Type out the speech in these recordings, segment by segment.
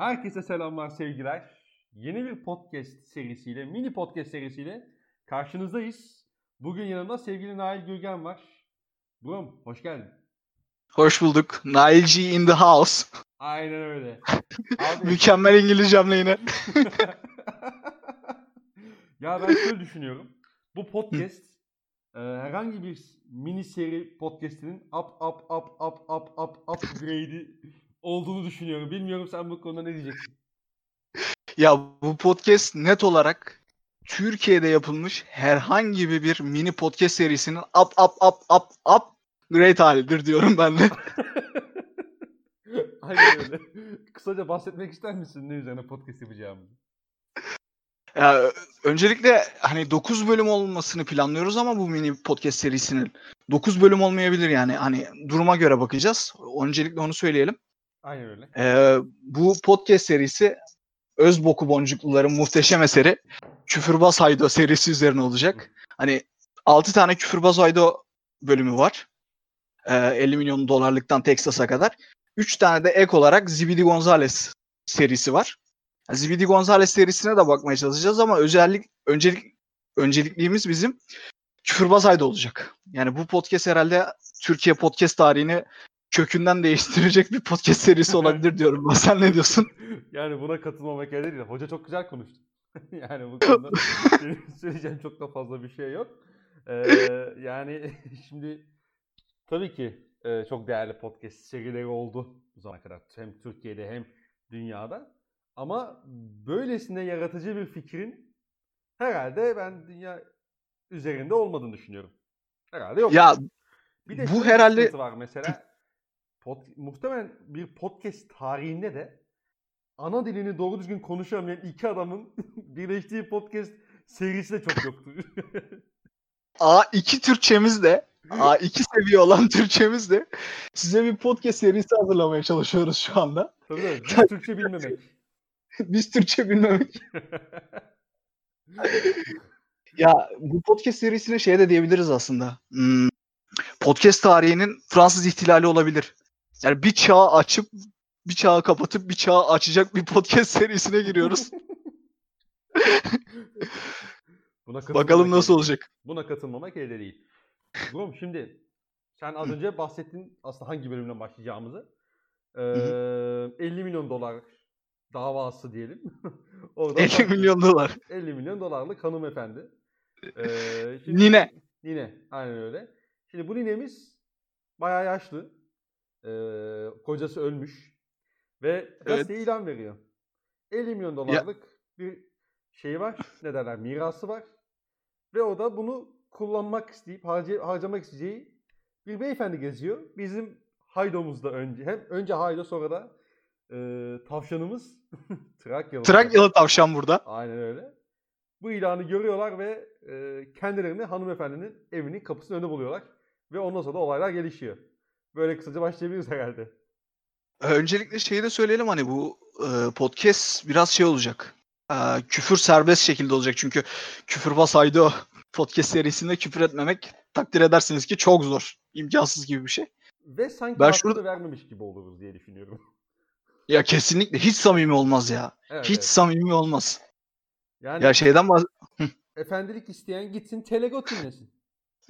Herkese selamlar sevgiler. Yeni bir podcast serisiyle, mini podcast serisiyle karşınızdayız. Bugün yanımda sevgili Nail Gürgen var. Brom, hoş geldin. Hoş bulduk. Nail G in the house. Aynen öyle. Abi, Mükemmel İngilizcemle yine. ya ben şöyle düşünüyorum. Bu podcast e, herhangi bir mini seri podcastinin up up up up up up upgrade'i olduğunu düşünüyorum. Bilmiyorum sen bu konuda ne diyeceksin? Ya bu podcast net olarak Türkiye'de yapılmış herhangi bir mini podcast serisinin up up up up up great halidir diyorum ben de. Aynen öyle. Kısaca bahsetmek ister misin ne üzerine podcast yapacağımızı? Ya, öncelikle hani 9 bölüm olmasını planlıyoruz ama bu mini podcast serisinin 9 bölüm olmayabilir yani. Hani duruma göre bakacağız. Öncelikle onu söyleyelim. Aynen öyle. Ee, bu podcast serisi Özboku Boncukluların muhteşem eseri Küfürbaz Haydo serisi üzerine olacak. Hani 6 tane Küfürbaz Haydo bölümü var. Ee, 50 milyon dolarlıktan Texas'a kadar. 3 tane de ek olarak Zibidi Gonzales serisi var. Zibidi Gonzales serisine de bakmaya çalışacağız ama özellik öncelik öncelikliğimiz bizim Küfürbaz Haydo olacak. Yani bu podcast herhalde Türkiye podcast tarihini kökünden değiştirecek bir podcast serisi olabilir diyorum. Ben. Sen ne diyorsun? Yani buna katılmamak elde değil. Hoca çok güzel konuştu. yani bu konuda söyleyeceğim çok da fazla bir şey yok. Ee, yani şimdi tabii ki e, çok değerli podcast serileri oldu bu zamana kadar. Hem Türkiye'de hem dünyada. Ama böylesine yaratıcı bir fikrin herhalde ben dünya üzerinde olmadığını düşünüyorum. Herhalde yok. Ya bir de bu herhalde- var mesela. Pod, muhtemelen bir podcast tarihinde de ana dilini doğru düzgün konuşamayan iki adamın birleştiği podcast serisi de çok yoktu. A2 Türkçemiz de A2 seviye olan Türkçemiz de size bir podcast serisi hazırlamaya çalışıyoruz şu anda. Tabii tabii. Biz Türkçe bilmemek. Biz Türkçe bilmemek. Ya bu podcast serisine şey de diyebiliriz aslında. Hmm, podcast tarihinin Fransız ihtilali olabilir. Yani bir çağı açıp bir çağı kapatıp bir çağı açacak bir podcast serisine giriyoruz. Buna Bakalım nasıl elde- olacak. Buna katılmamak elde değil. Rum şimdi sen az önce bahsettin aslında hangi bölümden başlayacağımızı. Ee, 50 milyon dolar davası diyelim. Oradan 50 başlıyoruz. milyon dolar. 50 milyon dolarlık hanımefendi. Ee, şimdi- Nine. Nine. Aynen öyle. Şimdi bu ninemiz bayağı yaşlı. Ee, kocası ölmüş. Ve gazeteye ilan veriyor. 50 milyon dolarlık bir şey var. Ne derler? Mirası var. Ve o da bunu kullanmak isteyip harca- harcamak isteyeceği bir beyefendi geziyor. Bizim Haydo'muz da önce. Hem önce Haydo sonra da e, tavşanımız Trakyalı. Trakyalı tavşan burada. Aynen öyle. Bu ilanı görüyorlar ve e, kendilerini hanımefendinin evinin kapısının önünde buluyorlar. Ve ondan sonra da olaylar gelişiyor. Böyle kısaca başlayabiliriz herhalde. Öncelikle şeyi de söyleyelim hani bu e, podcast biraz şey olacak. E, küfür serbest şekilde olacak çünkü küfür basaydı o podcast serisinde küfür etmemek takdir edersiniz ki çok zor. imkansız gibi bir şey. Ve sanki Ben şurada- vermemiş gibi oluruz diye düşünüyorum. Ya kesinlikle hiç samimi olmaz ya. Evet, hiç evet. samimi olmaz. Yani Ya şeyden bahs- efendilik isteyen gitsin Telegot dinlesin.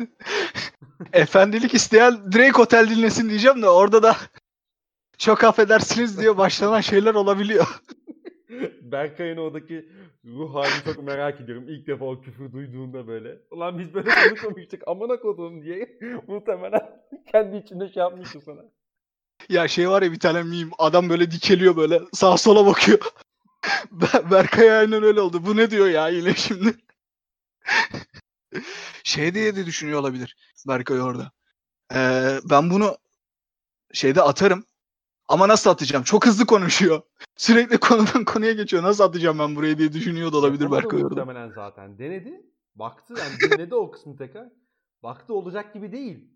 efendilik isteyen direkt otel dinlesin diyeceğim de orada da çok affedersiniz diye başlanan şeyler olabiliyor. Berkay'ın oradaki ruh halini çok merak ediyorum. İlk defa o küfür duyduğunda böyle. Ulan biz böyle konuşmamıştık amına kodum diye. Muhtemelen kendi içinde şey yapmıştı sana. Ya şey var ya bir tane meme adam böyle dikeliyor böyle sağa sola bakıyor. Ber- Berkay aynen öyle oldu. Bu ne diyor ya yine şimdi? Şey diye de düşünüyor olabilir Berkay orada. Ee, ben bunu şeyde atarım. Ama nasıl atacağım? Çok hızlı konuşuyor. Sürekli konudan konuya geçiyor. Nasıl atacağım ben buraya diye düşünüyor da olabilir Yapamadı Berkay orada. Muhtemelen zaten. Denedi. Baktı yani dinledi o kısmı tekrar. Baktı olacak gibi değil.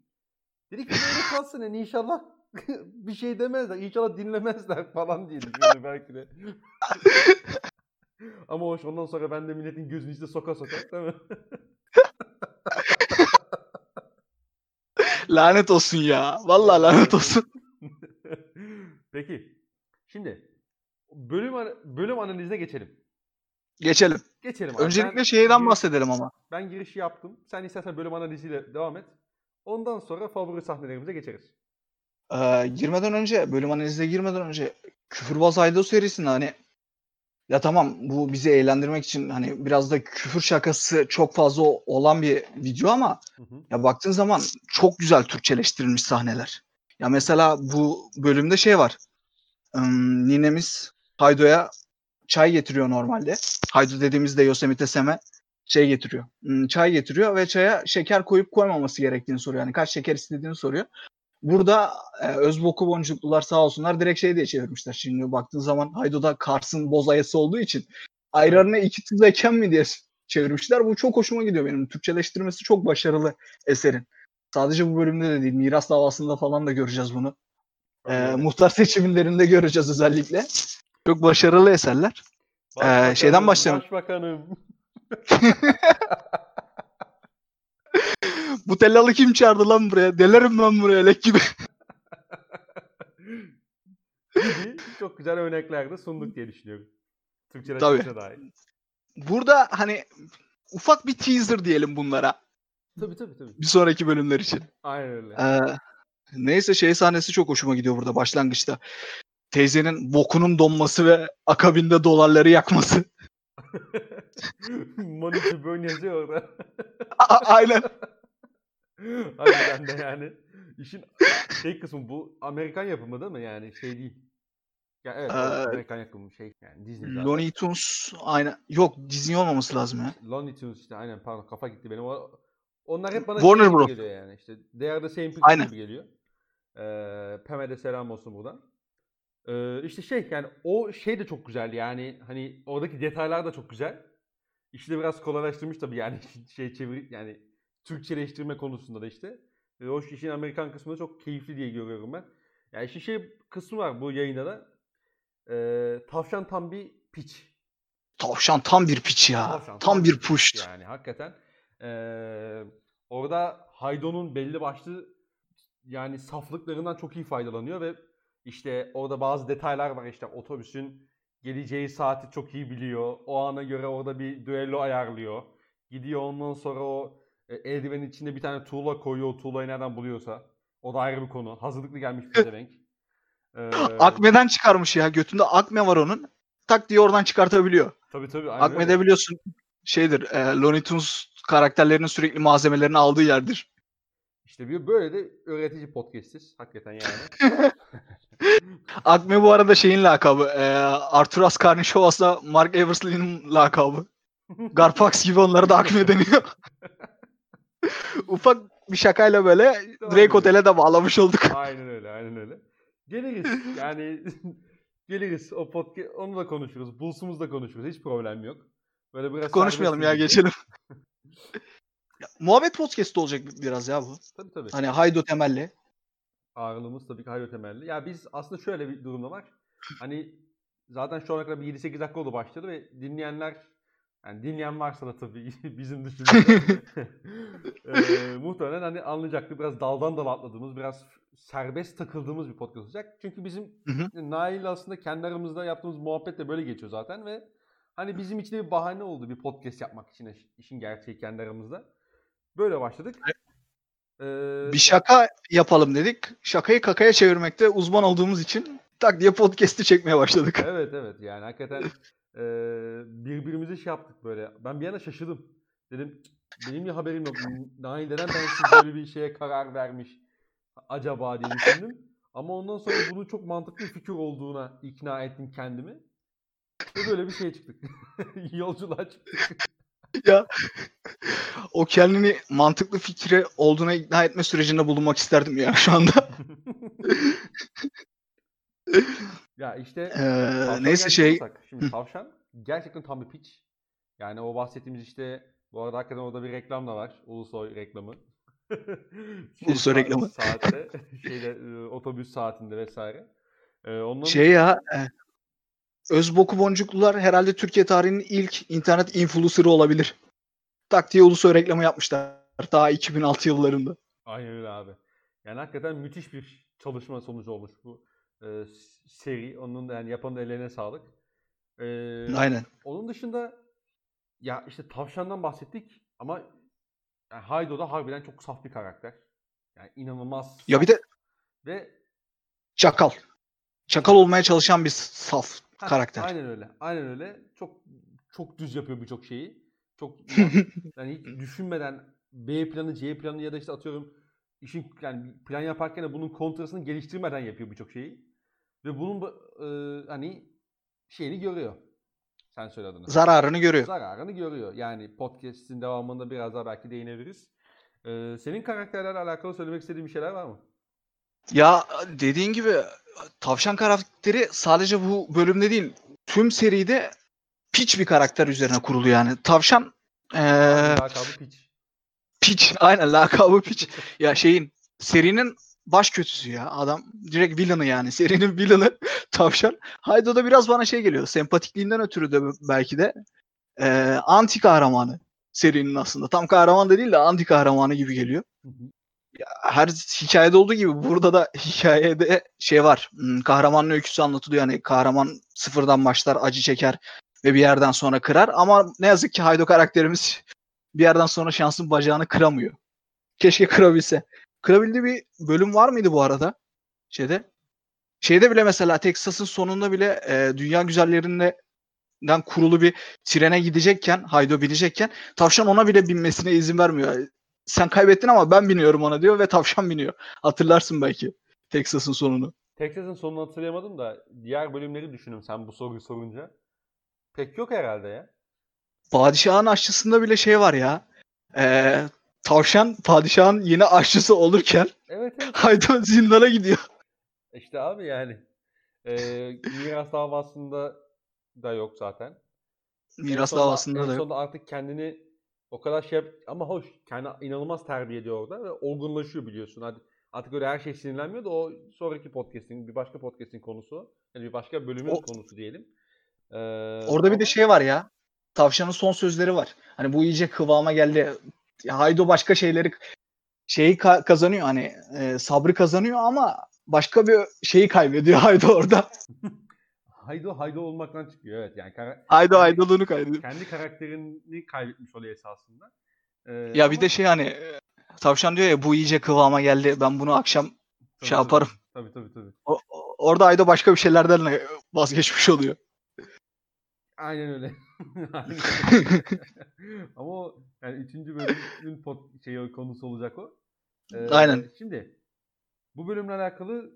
Dedi ki böyle kalsın yani inşallah bir şey demezler. İnşallah dinlemezler falan diye düşündü belki de. Ama hoş ondan sonra ben de milletin gözünü işte soka soka değil mi? Lanet olsun ya. Vallahi lanet olsun. Peki. Şimdi bölüm bölüm analizine geçelim. Geçelim. Geçelim. Abi. Öncelikle ben, şeyden giriş, bahsedelim ama. Ben girişi yaptım. Sen istersen bölüm analiziyle devam et. Ondan sonra favori sahnelerimize geçeriz. Ee, girmeden önce, bölüm analizine girmeden önce Küfürbaz Aydo serisinde hani ya tamam bu bizi eğlendirmek için hani biraz da küfür şakası çok fazla olan bir video ama hı hı. ya baktığın zaman çok güzel Türkçeleştirilmiş sahneler. Ya mesela bu bölümde şey var. Im, ninemiz Haydo'ya çay getiriyor normalde. Haydo dediğimizde Yosemite Sem'e şey getiriyor. Çay getiriyor ve çaya şeker koyup koymaması gerektiğini soruyor. Yani kaç şeker istediğini soruyor. Burada e, Özboku boncuklular sağ olsunlar direkt şey diye çevirmişler. Şimdi baktığın zaman Haydo'da Kars'ın boz ayası olduğu için ayranına iki tuz eken mi diye çevirmişler. Bu çok hoşuma gidiyor benim. Türkçeleştirmesi çok başarılı eserin. Sadece bu bölümde de değil. Miras davasında falan da göreceğiz bunu. Ee, muhtar seçimlerinde göreceğiz özellikle. Çok başarılı eserler. Ee, şeyden başlayalım. Başbakanım. Bu tellalı kim çağırdı lan buraya? Delerim ben buraya lek gibi. gibi çok güzel örnekler de sunduk diye düşünüyorum. Türkçe Tabii. dair. Burada hani ufak bir teaser diyelim bunlara. Tabii tabii tabii. Bir sonraki bölümler için. Aynen öyle. Ee, neyse şey sahnesi çok hoşuma gidiyor burada başlangıçta. Teyzenin bokunun donması ve akabinde dolarları yakması. Money to burn yazıyor orada. Aynen. Harbiden de yani. İşin şey kısmı bu Amerikan yapımı değil mi yani şey değil. Ya evet, ee, Amerikan yapımı şey yani Disney zaten. Looney Tunes aynen. Yok Disney olmaması lazım ya. Looney Tunes işte aynen pardon kafa gitti benim. Onlar hep bana Warner şey Bros. geliyor yani işte. They are the same people gibi geliyor. Ee, Pem'e selam olsun buradan. Ee, işte şey yani o şey de çok güzel yani hani oradaki detaylar da çok güzel. İşi de biraz kolaylaştırmış tabii yani şey çevir yani Türkçeleştirme konusunda da işte. Ve o işin Amerikan kısmı da çok keyifli diye görüyorum ben. Yani işin şey kısmı var bu yayında da. Ee, tavşan tam bir piç. Tavşan tam bir piç ya. Tavşan, tam, tam bir puşt. Yani hakikaten. Ee, orada Haydo'nun belli başlı yani saflıklarından çok iyi faydalanıyor ve işte orada bazı detaylar var işte otobüsün geleceği saati çok iyi biliyor. O ana göre orada bir düello ayarlıyor. Gidiyor ondan sonra o e, eldivenin içinde bir tane tuğla koyuyor. O tuğlayı nereden buluyorsa. O da ayrı bir konu. Hazırlıklı gelmiş bir demek. Ee, Akme'den çıkarmış ya. Götünde akme var onun. Tak diye oradan çıkartabiliyor. Tabii tabii. Akme'de biliyorsun şeydir. E, Looney Tunes karakterlerinin sürekli malzemelerini aldığı yerdir. İşte bir böyle de öğretici podcastiz. Hakikaten yani. Akme bu arada şeyin lakabı. E, Arthur Askarnishovas'la Mark Eversley'nin lakabı. Garpax gibi onlara da Akme deniyor. Ufak bir şakayla böyle Drake Otel'e de bağlamış olduk. Aynen öyle, aynen öyle. Geliriz. Yani geliriz. O podcast onu da konuşuruz. Bulls'umuz da konuşuruz. Hiç problem yok. Böyle biraz konuşmayalım ya geçelim. ya, muhabbet podcast olacak biraz ya bu. Tabii tabii. Hani Haydo temelli. Ağırlığımız tabii ki Haydo temelli. Ya biz aslında şöyle bir durumda var. Hani zaten şu ana kadar bir 7-8 dakika oldu başladı ve dinleyenler yani dinleyen varsa da tabii bizim dışında e, muhtemelen hani anlayacaktır. Biraz daldan dala atladığımız, biraz serbest takıldığımız bir podcast olacak. Çünkü bizim Nail aslında kendi aramızda yaptığımız muhabbet de böyle geçiyor zaten ve hani bizim için de bir bahane oldu bir podcast yapmak için işin gerçeği kendi aramızda. Böyle başladık. Ee, bir şaka yapalım dedik. Şakayı kakaya çevirmekte uzman olduğumuz için tak diye podcast'i çekmeye başladık. Evet evet yani hakikaten e, birbirimizi şey yaptık böyle. Ben bir yana şaşırdım. Dedim benim ya haberim yok. Nail neden ben siz böyle bir şeye karar vermiş acaba diye düşündüm. Ama ondan sonra bunun çok mantıklı bir fikir olduğuna ikna ettim kendimi. Ve böyle bir şey çıktık. Yolculuğa çıktık. ya o kendini mantıklı fikre olduğuna ikna etme sürecinde bulunmak isterdim ya şu anda. Ya işte ee, neyse şey şimdi tavşan gerçekten tam bir piç. Yani o bahsettiğimiz işte bu arada hakikaten orada bir reklam da var. Ulusoy reklamı. şey, Ulusoy reklamı. Saatte, şeyde, otobüs saatinde vesaire. Ee, ondan şey ya e, Özboku Boncuklular herhalde Türkiye tarihinin ilk internet influencer'ı olabilir. Tak diye Ulusoy reklamı yapmışlar. Daha 2006 yıllarında. Aynen öyle abi. Yani hakikaten müthiş bir çalışma sonucu olmuş bu. E, seri. Onun yani yapanın ellerine sağlık. E, Aynen. Onun dışında ya işte tavşandan bahsettik ama yani Haydo da harbiden çok saf bir karakter. Yani inanılmaz Ya bir de ve çakal. Çakal olmaya çalışan bir saf Heh, karakter. Aynen öyle. Aynen öyle. Çok çok düz yapıyor birçok şeyi. Çok yani hiç düşünmeden B planı, C planı ya da işte atıyorum işin yani plan yaparken de bunun kontrasını geliştirmeden yapıyor birçok şeyi. Ve bunun bu- e, hani şeyini görüyor. Sen söyle adını. Zararını görüyor. Zararını görüyor. Yani podcast'in devamında biraz daha belki değinebiliriz. Ee, senin karakterlerle alakalı söylemek istediğin bir şeyler var mı? Ya dediğin gibi tavşan karakteri sadece bu bölümde değil tüm seride piç bir karakter üzerine kurulu yani. Tavşan eee Lakabı piç. piç aynen lakabı piç. ya şeyin serinin baş kötüsü ya. Adam direkt villain'ı yani. Serinin villain'ı tavşan. Haydo da biraz bana şey geliyor. Sempatikliğinden ötürü de belki de eee, anti kahramanı serinin aslında. Tam kahraman da değil de anti kahramanı gibi geliyor. Hı hı. her hikayede olduğu gibi burada da hikayede şey var. hmm, Kahramanın öyküsü anlatılıyor. Yani kahraman sıfırdan başlar, acı çeker ve bir yerden sonra kırar. Ama ne yazık ki Haydo karakterimiz bir yerden sonra şansın bacağını kıramıyor. Keşke kırabilse. Kırabildiği bir bölüm var mıydı bu arada? Şeyde. Şeyde bile mesela Texas'ın sonunda bile e, dünya güzellerinden kurulu bir trene gidecekken, Haydo binecekken tavşan ona bile binmesine izin vermiyor sen kaybettin ama ben biniyorum ona diyor ve tavşan biniyor. Hatırlarsın belki Texas'ın sonunu. Texas'ın sonunu hatırlayamadım da diğer bölümleri düşünün sen bu soruyu sorunca. Pek yok herhalde ya. Padişahın aşçısında bile şey var ya. Ee, tavşan padişahın yeni aşçısı olurken Evet evet. Haydo zindana gidiyor. İşte abi yani. Ee, miras davasında da yok zaten. En Miras sonunda- davasında en da yok. sonunda artık kendini o kadar şey ama hoş kendi inanılmaz terbiye ediyor orada ve olgunlaşıyor biliyorsun. Hadi artık öyle her şey sinirlenmiyor da o sonraki podcast'in bir başka podcast'in konusu. Yani bir başka bölümün O- konusu diyelim. Ee, Orada bir ama- de şey var ya. Tavşanın son sözleri var. Hani bu iyice kıvama geldi. Haydo başka şeyleri şeyi ka- kazanıyor hani e, sabrı kazanıyor ama başka bir şeyi kaybediyor Haydo orada. Haydo Haydo olmaktan çıkıyor evet yani kara- Haydo Haydoluğunu kaybediyor. kendi karakterini kaybetmiş oluyor esasında. Ee, Ya bir ama- de şey hani e, tavşan diyor ya bu iyice kıvama geldi. Ben bunu akşam Tabii, şey tabii. yaparım. Tabii tabii tabii. O- orada Ayda başka bir şeylerden de vazgeçmiş oluyor. Aynen öyle. Aynen. Ama o yani üçüncü bölümün pot, şey konusu olacak o. Ee, Aynen. Şimdi bu bölümle alakalı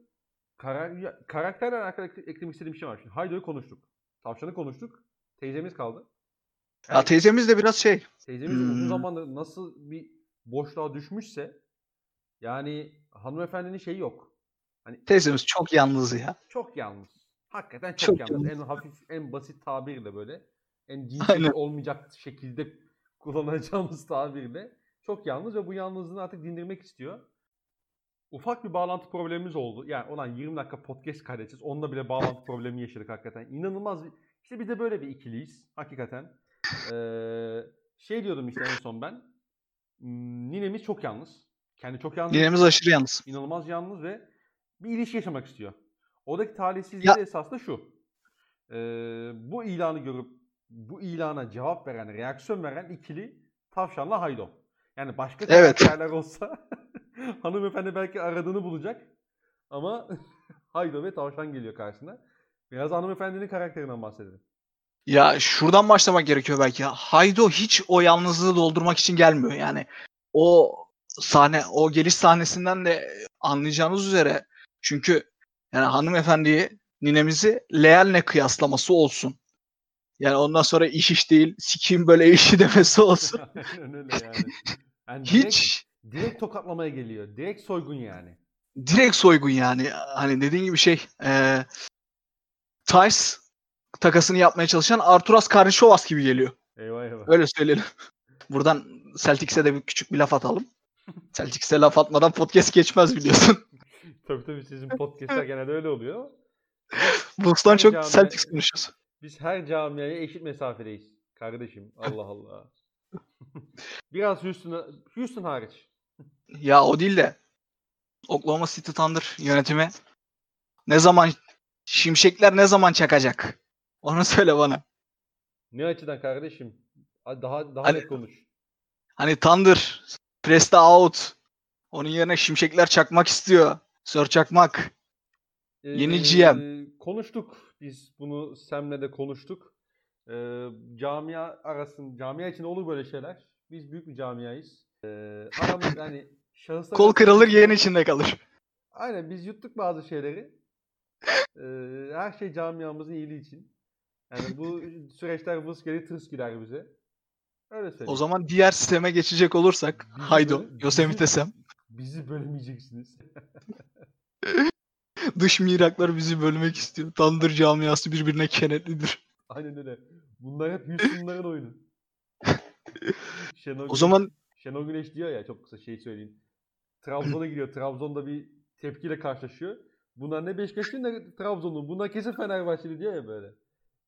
karar, karakterle alakalı ek- eklemek istediğim bir şey var. Şimdi Haydo'yu konuştuk. Tavşan'ı konuştuk. Teyzemiz kaldı. Ya Yani teyzemiz de biraz şey. teyzemiz uzun Hmm. zamandır nasıl bir boşluğa düşmüşse yani hanımefendinin şeyi yok. Hani Teyzemiz çok yalnız ya. çok yalnız. Hakikaten çok, Çok yalnız. yalnız. En hafif, en basit tabirle böyle. En Aynen. olmayacak şekilde kullanacağımız tabirle. Çok yalnız ve bu yalnızlığını artık dindirmek istiyor. Ufak bir bağlantı problemimiz oldu. Yani olan 20 dakika podcast kaydedeceğiz. Onunla bile bağlantı problemi yaşadık hakikaten. İnanılmaz bir... İşte biz de böyle bir ikiliyiz. Hakikaten. Ee, şey diyordum işte en son ben. Hmm, Ninemiz çok yalnız. Kendi çok yalnız Ninemiz aşırı yalnız. inanılmaz yalnız ve bir ilişki yaşamak istiyor. Oradaki talihsizliği Ya- de esas da şu. Ee, bu ilanı görüp bu ilana cevap veren, reaksiyon veren ikili Tavşan'la Haydo. Yani başka Evet. karakterler olsa hanımefendi belki aradığını bulacak. Ama Haydo ve Tavşan geliyor karşısına. Biraz hanımefendinin karakterinden bahsedelim. Ya şuradan başlamak gerekiyor belki. Haydo hiç o yalnızlığı doldurmak için gelmiyor. Yani o sahne, o geliş sahnesinden de anlayacağınız üzere çünkü yani hanımefendiyi ninemizi Leal'le kıyaslaması olsun. Yani ondan sonra iş iş değil, sikiyim böyle işi demesi olsun. Aynen öyle yani. yani direkt, Hiç direkt tokatlamaya geliyor. Direkt soygun yani. direkt soygun yani. Hani dediğin gibi şey e, Tice takasını yapmaya çalışan Arturas Karnišovas gibi geliyor. Eyvah eyvah. Öyle söyleyelim. Buradan Celtics'e de bir küçük bir laf atalım. Celtics'e laf atmadan podcast geçmez biliyorsun. Tabii tabii sizin podcastler genelde öyle oluyor. Bulls'tan çok Celtics konuşuyoruz. Biz her camiaya eşit mesafedeyiz. Kardeşim Allah Allah. Biraz Houston'a, Houston hariç. Ya o değil de Oklahoma City Thunder yönetimi Ne zaman şimşekler ne zaman çakacak? Onu söyle bana. Ne açıdan kardeşim? Daha daha Hani- net konuş. Hani Thunder, Presta out. Onun yerine şimşekler çakmak istiyor. Sör çakmak. Yeni Ee, GM. Konuştuk. Biz bunu Sem'le de konuştuk. Ee, camia arasın, camia için olur böyle şeyler. Biz büyük bir camiayız. Ee, aramız hani şahıslar Kol kırılır yeğen içinde kalır. Aynen biz yuttuk bazı şeyleri. Ee, her şey camiamızın iyiliği için. Yani bu süreçler vız gelir tırs gider bize. Öyle söyleyeyim. O zaman diğer sisteme geçecek olursak. Bizi Haydo, Yosemite Sam. Bizi bölmeyeceksiniz. Dış miraklar bizi bölmek istiyor. Thunder camiası birbirine kenetlidir. Aynen öyle. Bunlar hep Houston'ların oyunu. Şenol O zaman Şenol Güneş diyor ya çok kısa şey söyleyeyim. Trabzon'a gidiyor. Trabzon'da bir tepkiyle karşılaşıyor. Bunlar ne Beşiktaşlı ne Trabzonlu. Bunlar kesin Fenerbahçeli diyor ya böyle.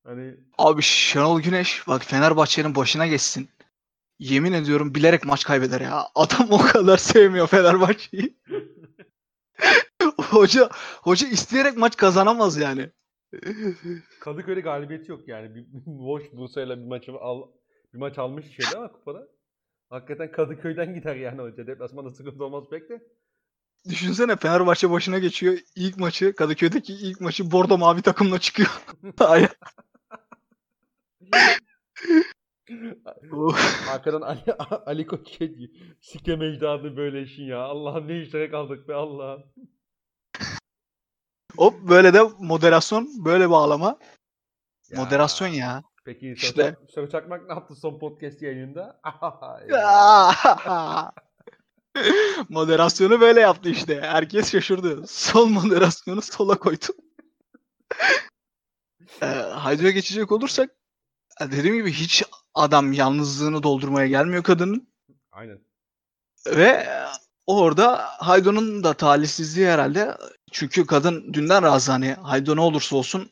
Hani abi Şenol Güneş bak Fenerbahçe'nin başına geçsin. Yemin ediyorum bilerek maç kaybeder ya. Adam o kadar sevmiyor Fenerbahçe'yi. hoca hoca isteyerek maç kazanamaz yani. Kadıköy'de galibiyeti yok yani. Bir, boş Bursa'yla bir maçı al, bir maç almış şeyde ama kupada. Hakikaten Kadıköy'den gider yani hoca. Deplasmanda sıkıntı olmaz pek de. Düşünsene Fenerbahçe başına geçiyor. İlk maçı Kadıköy'deki ilk maçı bordo mavi takımla çıkıyor. Arkadan Ali, Ali Koç şey diyor. Sike mecdadı böyle işin ya. Allah'ım ne işlere kaldık be Allah'ım. Hop böyle de moderasyon, böyle bağlama. Ya. Moderasyon ya. Peki İşte. Söz Çakmak ne yaptı son podcast yayınında? Moderasyonu böyle yaptı işte. Herkes şaşırdı. Sol moderasyonu sola koydu. ee, Haydo'ya geçecek olursak e, dediğim gibi hiç adam yalnızlığını doldurmaya gelmiyor kadının. Aynen. Ve e, orada Haydo'nun da talihsizliği herhalde. Çünkü kadın dünden razı hani Haydo ne olursa olsun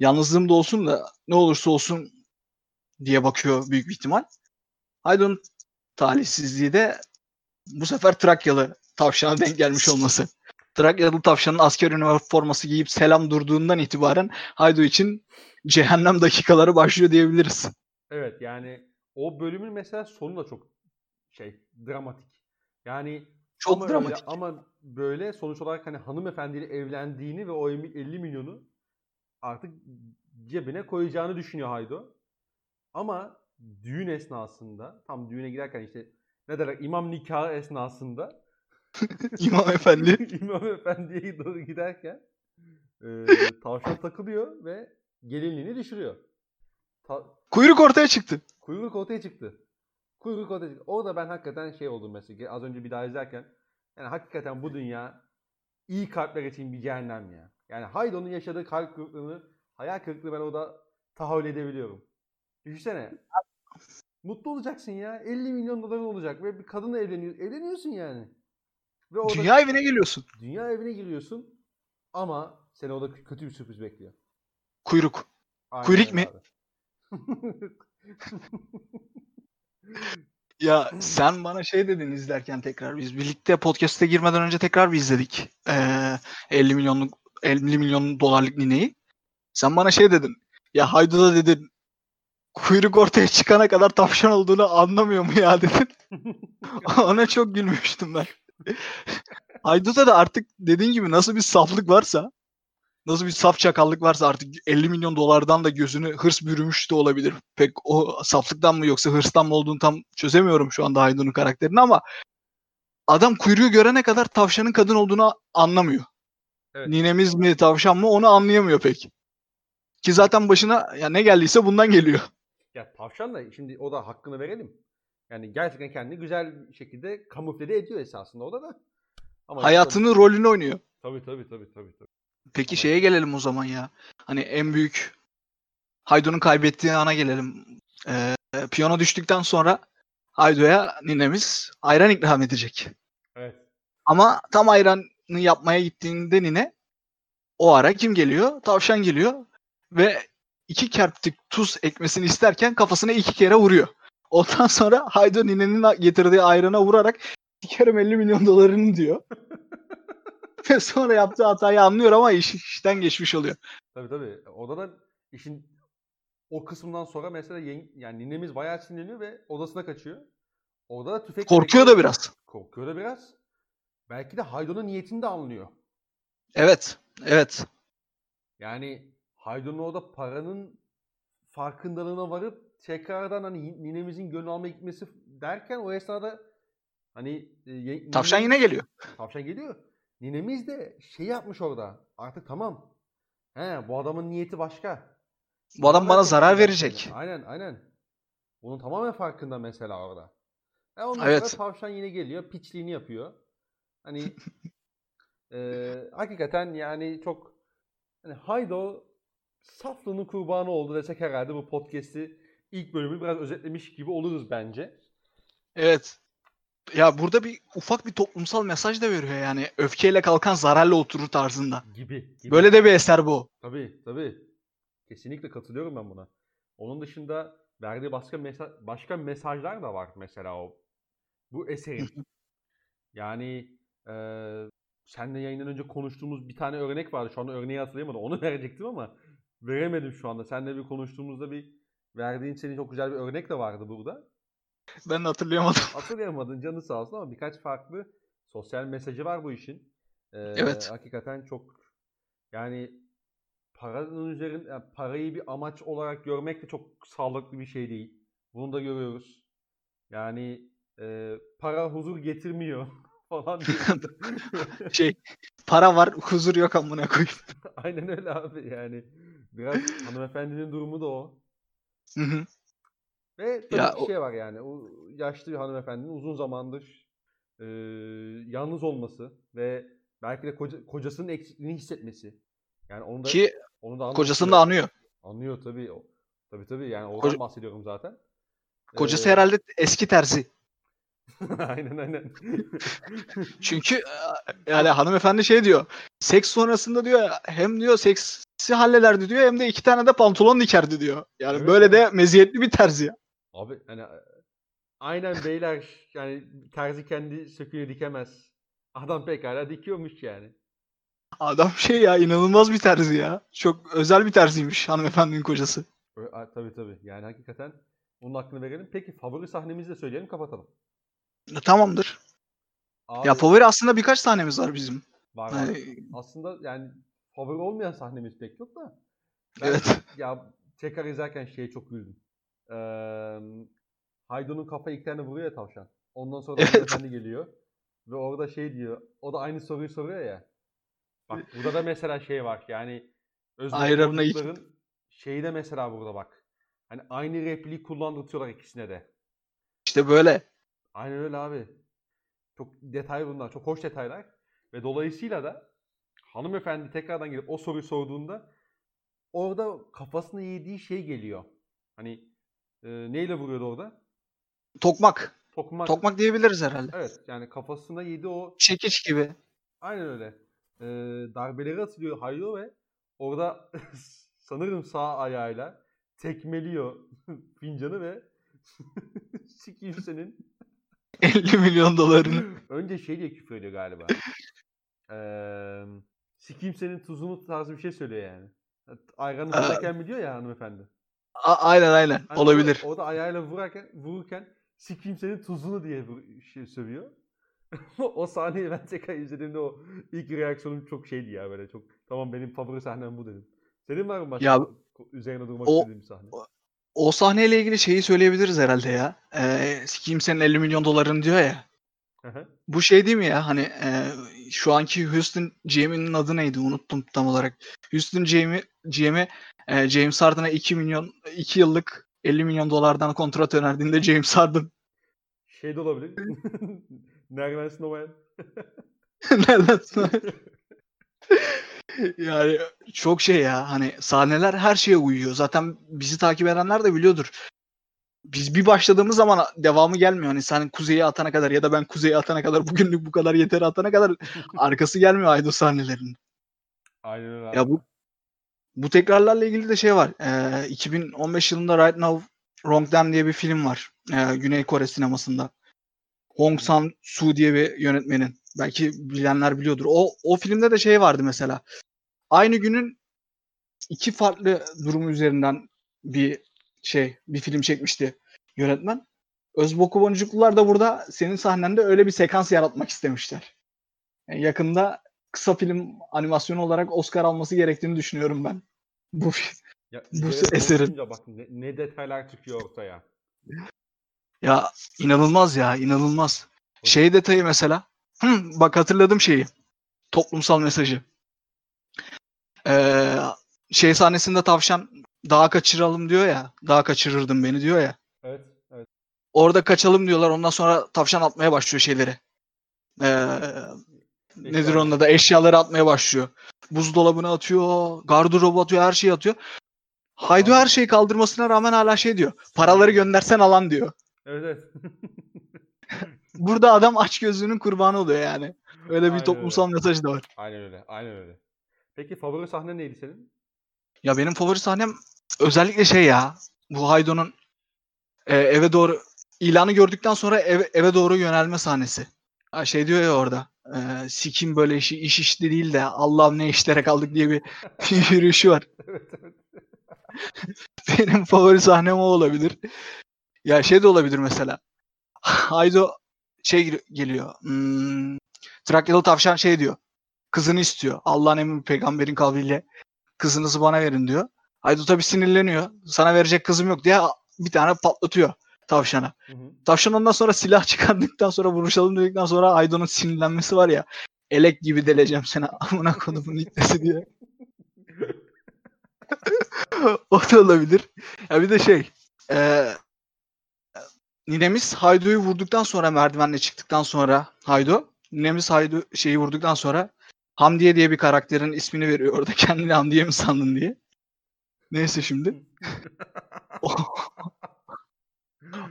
yalnızlığım da olsun da ne olursa olsun diye bakıyor büyük bir ihtimal. Haydo'nun talihsizliği de bu sefer Trakyalı tavşana denk gelmiş olması. Trakyalı tavşanın asker üniforması giyip selam durduğundan itibaren Haydo için cehennem dakikaları başlıyor diyebiliriz. Evet yani o bölümün mesela sonu da çok şey dramatik. Yani Çok ama öyle- dramatik. ama böyle sonuç olarak hani hanımefendiyle evlendiğini ve o 50 milyonu artık cebine koyacağını düşünüyor Haydo. Ama düğün esnasında tam düğüne giderken işte ne derler imam nikahı esnasında İmam Efendi. İmam Efendi'ye doğru giderken e, tavşan takılıyor ve gelinliğini düşürüyor. Ta- Kuyruk ortaya çıktı. kuyruk ortaya çıktı. Kuyruk ortaya çıktı. Orada ben hakikaten şey oldum mesela az önce bir daha izlerken yani hakikaten bu dünya iyi kalpler için bir cehennem ya. Yani Haydo'nun yaşadığı kalp kırıklığını, hayal kırıklığı ben orada tahayyül edebiliyorum. Düşünsene. Mutlu olacaksın ya. 50 milyon doların olacak ve bir kadınla evleniyor. Evleniyorsun yani. Ve orada Dünya evine geliyorsun. Dünya evine giriyorsun ama seni orada kö- kötü bir sürpriz bekliyor. Kuyruk. Aynen Kuyruk mi? Ya sen bana şey dedin izlerken tekrar biz birlikte podcast'e girmeden önce tekrar bir izledik. Ee, 50 milyonluk 50 milyon dolarlık nineyi. Sen bana şey dedin. Ya Haydo da dedin kuyruk ortaya çıkana kadar tavşan olduğunu anlamıyor mu ya dedin. Ona çok gülmüştüm ben. Haydo'da da artık dediğin gibi nasıl bir saflık varsa nasıl bir saf çakallık varsa artık 50 milyon dolardan da gözünü hırs bürümüş de olabilir. Pek o saflıktan mı yoksa hırstan mı olduğunu tam çözemiyorum şu anda Haydo'nun karakterini ama adam kuyruğu görene kadar tavşanın kadın olduğunu anlamıyor. Evet. Ninemiz mi tavşan mı onu anlayamıyor pek. Ki zaten başına ya ne geldiyse bundan geliyor. ya tavşan da şimdi o da hakkını verelim. Yani gerçekten kendini güzel bir şekilde kamufle ediyor esasında o da da. Ama Hayatının rolünü oynuyor. tabii tabii tabii tabii tabii. Peki şeye gelelim o zaman ya. Hani en büyük Haydo'nun kaybettiği ana gelelim. Ee, piyano düştükten sonra Haydo'ya ninemiz ayran ikram edecek. Evet. Ama tam ayranı yapmaya gittiğinde nine o ara kim geliyor? Tavşan geliyor ve iki kerptik tuz ekmesini isterken kafasına iki kere vuruyor. Ondan sonra Haydo ninenin getirdiği ayrana vurarak sikerim 50 milyon dolarını diyor. Ve sonra yaptığı hatayı anlıyor ama iş işten geçmiş oluyor. Tabii tabii. Orada da işin o kısımdan sonra mesela yeng- yani ninemiz bayağı sinirleniyor ve odasına kaçıyor. Orada da tüfek Korkuyor da biraz. Korkuyor da biraz. Belki de Haydon'un niyetini de anlıyor. Evet. Evet. Yani Haydon'un orada paranın farkındalığına varıp tekrardan hani ninemizin gönül almaya gitmesi derken o esnada hani e, Tavşan yine geliyor. Tavşan geliyor. Ninemiz de şey yapmış orada. Artık tamam. He bu adamın niyeti başka. Bu adam bana zarar verecek. Aynen aynen. Bunun tamamen farkında mesela orada. E ondan Evet. sonra tavşan yine geliyor. Piçliğini yapıyor. Hani e, hakikaten yani çok hani Haydo saflığının kurbanı oldu desek herhalde bu podcast'i ilk bölümü biraz özetlemiş gibi oluruz bence. Evet. Ya burada bir ufak bir toplumsal mesaj da veriyor yani. Öfkeyle kalkan zararla oturur tarzında. Gibi. gibi. Böyle de bir eser bu. Tabii tabii. Kesinlikle katılıyorum ben buna. Onun dışında verdiği başka mesaj başka mesajlar da var mesela o bu eserin. yani eee seninle yayından önce konuştuğumuz bir tane örnek vardı. Şu anda örneği hatırlayamadım. Onu verecektim ama veremedim şu anda. Seninle bir konuştuğumuzda bir verdiğin senin çok güzel bir örnek de vardı burada. Ben de hatırlayamadım. Hatırlayamadın canı sağ olsun ama birkaç farklı sosyal mesajı var bu işin. Ee, Evet. Hakikaten çok yani paranın üzerinde yani parayı bir amaç olarak görmek de çok sağlıklı bir şey değil. Bunu da görüyoruz. Yani e, para huzur getirmiyor falan. Şey, para var, huzur yok amına koyayım. Aynen öyle abi yani. Biraz hanımefendinin durumu da o. Hı hı. Ve tabii Ya bir şey var yani. O yaşlı bir hanımefendinin uzun zamandır e, yalnız olması ve belki de koca- kocasının eksikliğini hissetmesi. Yani onu da Ki onu da kocasını da anıyor. Anlıyor tabii. Tabii tabii yani oradan Koca- bahsediyorum zaten. Kocası Ee, herhalde eski terzi. aynen aynen. Çünkü e, yani hanımefendi şey diyor. Seks sonrasında diyor hem diyor seksi hallederdi diyor hem de iki tane de pantolon dikerdi diyor. Yani Evet, böyle de meziyetli bir terzi ya. Abi hani aynen beyler yani terzi kendi söküğünü dikemez. Adam pekala dikiyormuş yani. Adam şey ya inanılmaz bir terzi ya. Çok özel bir terziymiş hanımefendinin kocası. A- Tabii tabii. Yani hakikaten onun hakkını verelim. Peki favori sahnemizi de söyleyelim kapatalım. E, Tamamdır. Abi, Ya favori aslında birkaç tanemiz var bizim. var var. Hani, Aslında yani favori olmayan sahnemiz pek yok da. Ben evet. ya tekrar izlerken şeye çok güldüm. Ee, Haydun'un kafa ilk tane vuruyor ya tavşan. Ondan sonra Evet. hanımefendi geliyor. Ve orada şey diyor. O da aynı soruyu soruyor ya. Bak burada da mesela şey var. Yani Boncukların şeyi de mesela burada bak. Hani aynı repliği kullandırtıyorlar ikisine de. İşte böyle. Aynen öyle abi. Çok detay bunlar. Çok hoş detaylar. Ve dolayısıyla da hanımefendi tekrardan gelip o soruyu sorduğunda orada kafasına yediği şey geliyor. Hani e, neyle vuruyordu orada? Tokmak. Tokmak. Tokmak diyebiliriz herhalde. Evet yani kafasına yedi o Çekiç gibi. aynen öyle. E, darbeleri atılıyor Haydo ve orada sanırım sağ ayağıyla tekmeliyor fincanı ve sikiyim senin 50 milyon dolarını. Önce şey diye küfür ediyor galiba. Eee sikiyim senin tuzunu tarzı bir şey söylüyor yani. Ayranı tutarken biliyor ya hanımefendi. A- aynen aynen. Hani Olabilir. O, o da ayağıyla vurarken, vururken sikiyim senin tuzunu diye şey sövüyor. o sahneyi ben tekrar izlediğimde o ilk reaksiyonum çok şeydi ya böyle çok tamam benim favori sahnem bu dedim. Senin var mı başka Ya, üzerine durmak o- istediğin bir sahne? O sahneyle ilgili şeyi söyleyebiliriz herhalde ya. Ee, sikeyim senin 50 milyon dolarını diyor ya. Bu şey değil mi ya? Hani e, şu anki Houston GM'inin adı neydi? Unuttum tam olarak. Houston GM'i GM'i e, James Harden'a 2 milyon 2 yıllık 50 milyon dolardan kontrat önerdiğinde James Harden şey de olabilir. Nereden Snowman? nereden sonra- yani çok şey ya hani sahneler her şeye uyuyor. Zaten bizi takip edenler de biliyordur. Biz bir başladığımız zaman devamı gelmiyor. Hani sen kuzeye atana kadar ya da ben kuzeye atana kadar bugünlük bu kadar yeter atana kadar arkası gelmiyor Aydo sahnelerinin. Aynen öyle. Ya bu bu tekrarlarla ilgili de şey var. Ee, 2015 yılında Right Now Wrong Then diye bir film var. Ee, Güney Kore sinemasında. Hong Sang-soo diye bir yönetmenin. Belki bilenler biliyordur. O o filmde de şey vardı mesela. Aynı günün iki farklı durum üzerinden bir şey bir film çekmişti yönetmen. Özboku Boncuklular da burada senin sahnende öyle bir sekans yaratmak istemişler. Yani yakında kısa film animasyonu olarak Oscar alması gerektiğini düşünüyorum ben. Bu Ya, Bu eserin- Bak ne, ne detaylar çıkıyor ortaya. ya inanılmaz ya inanılmaz. Şey detayı mesela. Hı, bak hatırladım şeyi. Toplumsal mesajı. Ee, şey sahnesinde tavşan dağa kaçıralım diyor ya. Dağa kaçırırdın beni diyor ya. Evet. Evet. Orada kaçalım diyorlar. Ondan sonra tavşan atmaya başlıyor şeyleri. Ee, nedir onun adı? Eşyaları atmaya başlıyor. Buzdolabını atıyor. Gardırobu atıyor. Her şeyi atıyor. Haydo her şeyi kaldırmasına rağmen hala şey diyor. Paraları göndersen alan diyor. Evet evet. Burada adam aç gözlüğünün kurbanı oluyor yani. Öyle bir Aynen toplumsal mesaj da var. aynen öyle. Aynen öyle. Peki favori sahne neydi senin? Ya benim favori sahnem özellikle şey ya. Bu Haydo'nun e, eve doğru ilanı gördükten sonra eve, eve doğru yönelme sahnesi. Ha, şey diyor ya orada. E, sikim böyle işi iş işte değil de Allah'ım ne işlere kaldık diye bir yürüyüşü var. evet evet. Benim favori sahnem o olabilir. Ya şey de olabilir mesela. Haydo şey gel- geliyor. Hmm, Trakyalı tavşan şey diyor. Kızını istiyor. Allah'ın emri peygamberin kavliyle kızınızı bana verin diyor. Haydo tabii sinirleniyor. Sana verecek kızım yok diye bir tane patlatıyor tavşana. Hı hı. Tavşan ondan sonra silah çıkardıktan sonra vuruşalım dedikten sonra Haydo'nun sinirlenmesi var ya. Elek gibi deleceğim seni amına kodumun itlesi diye. o da olabilir. Ya bir de şey. E, ninemiz Haydo'yu vurduktan sonra merdivenle çıktıktan sonra Haydo. Ninemiz Haydo şeyi vurduktan sonra Hamdiye diye bir karakterin ismini veriyor orada. Kendini Hamdiye mi sandın diye. Neyse şimdi.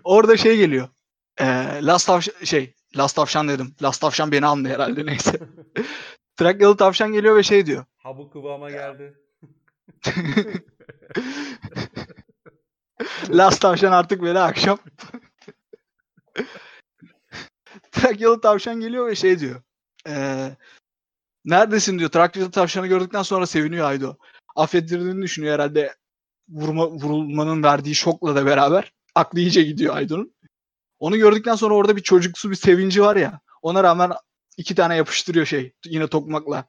Orada şey geliyor. E, Last Tavşan şey Last Tavşan dedim. Last Tavşan beni andı herhalde neyse. Trakyalı tavşan geliyor ve şey diyor. Ha bu kıvama geldi. Last tavşan artık böyle akşam. Trakyalı tavşan geliyor ve şey diyor. Eee neredesin diyor. Trakyalı tavşanı gördükten sonra seviniyor Aydo. Affettirdiğini düşünüyor herhalde. Vurma, vurulmanın verdiği şokla da beraber. Aklı iyice gidiyor Aydo'nun. Onu gördükten sonra orada bir çocuksu bir sevinci var ya. Ona rağmen iki tane yapıştırıyor şey. Yine tokmakla.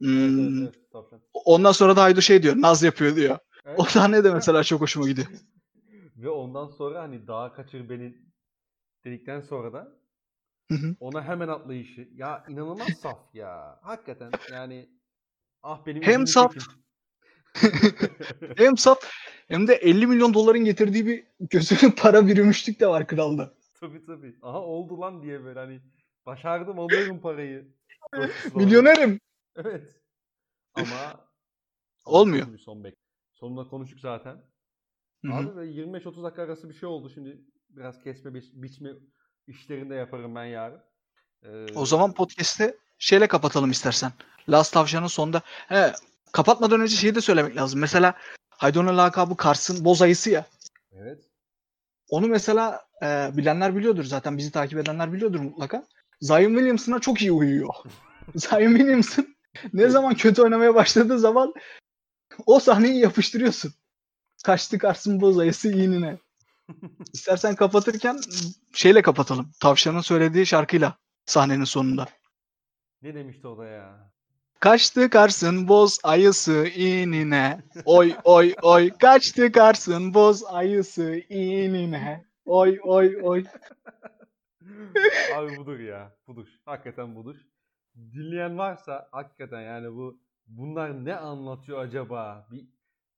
Hmm, Evet, evet, tavşan. Ondan sonra da Aydo şey diyor. Naz yapıyor diyor. Evet. O sahne de mesela çok hoşuma gidiyor. Ve ondan sonra hani dağa kaçır beni dedikten sonra da ona hemen atlayışı. Ya inanılmaz saf ya. Hakikaten yani ah benim Hem saf, çekin. hem saf hem de 50 milyon doların getirdiği bir gözünün para bürümüşlük de var kralda. tabii tabii. Aha oldu lan diye böyle hani başardım alıyorum parayı. Milyonerim. Evet. Ama Olmuyor. Son bek. Sonunda konuştuk zaten. Hı hı. Abi böyle 25-30 dakika arası bir şey oldu. Şimdi biraz kesme biç- biçme işlerinde yaparım ben yarın. Ee, O zaman podcast'i şeyle kapatalım istersen. Last Tavşan'ın sonunda. He, kapatmadan önce şeyi de söylemek lazım. Mesela Haydon'un lakabı Kars'ın boz ayısı ya. Evet. Onu mesela e, bilenler biliyordur zaten. Bizi takip edenler biliyordur mutlaka. Zion Williamson'a çok iyi uyuyor. Zion Williamson ne zaman kötü oynamaya başladığı zaman o sahneyi yapıştırıyorsun. Kaçtı Kars'ın boz ayısı iğnine. İstersen kapatırken şeyle kapatalım. Tavşan'ın söylediği şarkıyla sahnenin sonunda. Ne demişti o da ya? Kaçtı Kars'ın boz ayısı inine. Oy oy oy. Kaçtı Kars'ın boz ayısı inine. Oy oy oy. Abi budur ya. Budur. Hakikaten budur. Dinleyen varsa hakikaten yani bu bunlar ne anlatıyor acaba? Bir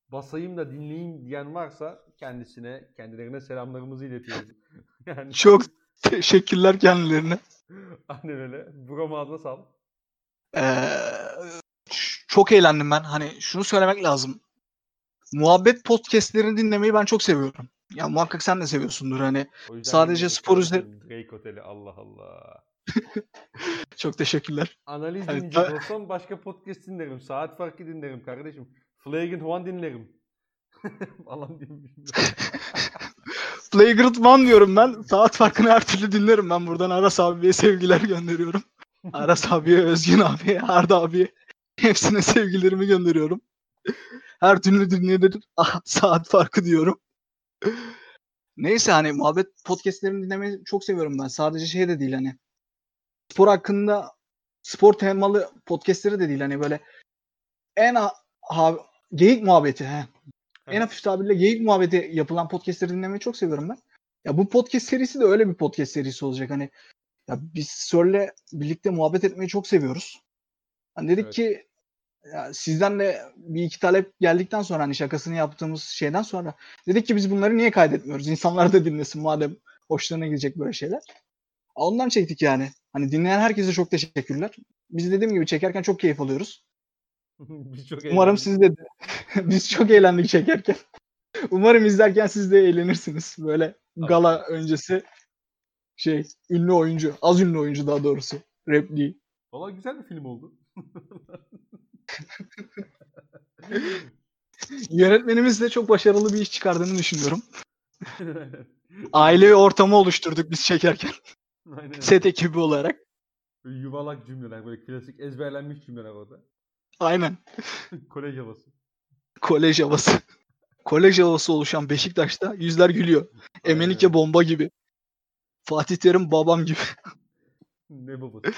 basayım da dinleyeyim diyen varsa kendisine, kendilerine selamlarımızı iletiyoruz. yani Çok teşekkürler kendilerine. Aynen öyle. Buram ağzına sağlık. Ee, çok eğlendim ben. Hani şunu söylemek lazım. Muhabbet podcastlerini dinlemeyi ben çok seviyorum. Ya muhakkak sen de seviyorsundur hani. Sadece spor kardeşim. Drake Oteli Allah Allah. Çok teşekkürler. Analiz Evet, dinleyecek ben- olsam başka podcast dinlerim. Saat farkı dinlerim kardeşim. Flagrant One dinlerim. Alan diyeyim. Flagrant One diyorum ben. Saat farkını her türlü dinlerim ben. Buradan Aras abiye sevgiler gönderiyorum. Aras abiye, Özgün abiye, Arda abiye hepsine sevgilerimi gönderiyorum. Her türlü dinlenir. Ah, saat farkı diyorum. Neyse hani muhabbet podcastlerini dinlemeyi çok seviyorum ben. Sadece şey de değil hani. Spor hakkında spor temalı podcastleri de değil hani böyle en ha, ha- geyik muhabbeti he. En hafif tabirle geyik muhabbeti yapılan podcastleri dinlemeyi çok seviyorum ben. Ya bu podcast serisi de öyle bir podcast serisi olacak. Hani ya biz Sör'le birlikte muhabbet etmeyi çok seviyoruz. Hani dedik Evet. ki ya sizden de bir iki talep geldikten sonra hani şakasını yaptığımız şeyden sonra dedik ki biz bunları niye kaydetmiyoruz? İnsanlar da dinlesin madem hoşlarına gidecek böyle şeyler. Ondan çektik yani. Hani dinleyen herkese çok teşekkürler. Biz dediğim gibi çekerken çok keyif alıyoruz. Biz çok Umarım siz de biz çok eğlendik çekerken. Umarım izlerken siz de eğlenirsiniz. Böyle gala öncesi şey ünlü oyuncu, az ünlü oyuncu daha doğrusu. Repliği. Valla güzel bir film oldu. Yönetmenimiz de çok başarılı bir iş çıkardığını düşünüyorum. Aile ortamı oluşturduk biz çekerken. Aynen. Set ekibi olarak. Böyle yuvarlak cümleler, böyle klasik ezberlenmiş cümleler orada. Aynen. Kolej havası. Kolej havası. Kolej havası oluşan Beşiktaş'ta yüzler gülüyor. Emenike bomba gibi. Fatih Terim babam gibi. Ne babası?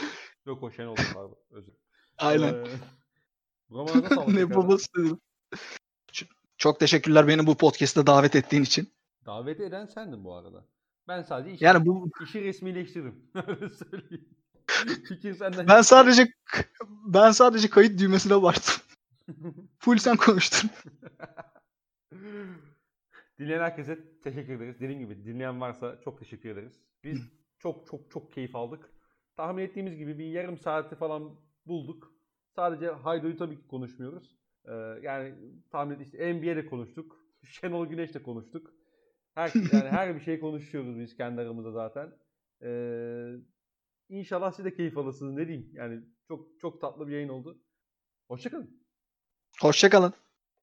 Yok o Şenol pardon. Özür. Aynen. Ee, ne babası dedim. Çok teşekkürler beni bu podcast'te davet ettiğin için. Davet eden sendin bu arada. Ben sadece işi, Yani bu işi resmileştirdim. Öyle söyleyeyim. Fikir senden. ben sadece ben sadece kayıt düğmesine bastım. Full sen konuştun. Dinleyen herkese teşekkür ederiz. Dediğim gibi dinleyen varsa çok teşekkür ederiz. Biz çok çok çok keyif aldık. Tahmin ettiğimiz gibi bir yarım saati falan bulduk. Sadece Haydo'yu tabii ki konuşmuyoruz. Ee, yani tahmin işte NBA'de konuştuk. Şenol Güneş'te konuştuk. Her, yani her bir şey konuşuyoruz biz kendi aramızda zaten. Ee, inşallah siz de keyif alırsınız ne diyeyim. Yani çok çok tatlı bir yayın oldu. Hoşçakalın. Hoşçakalın.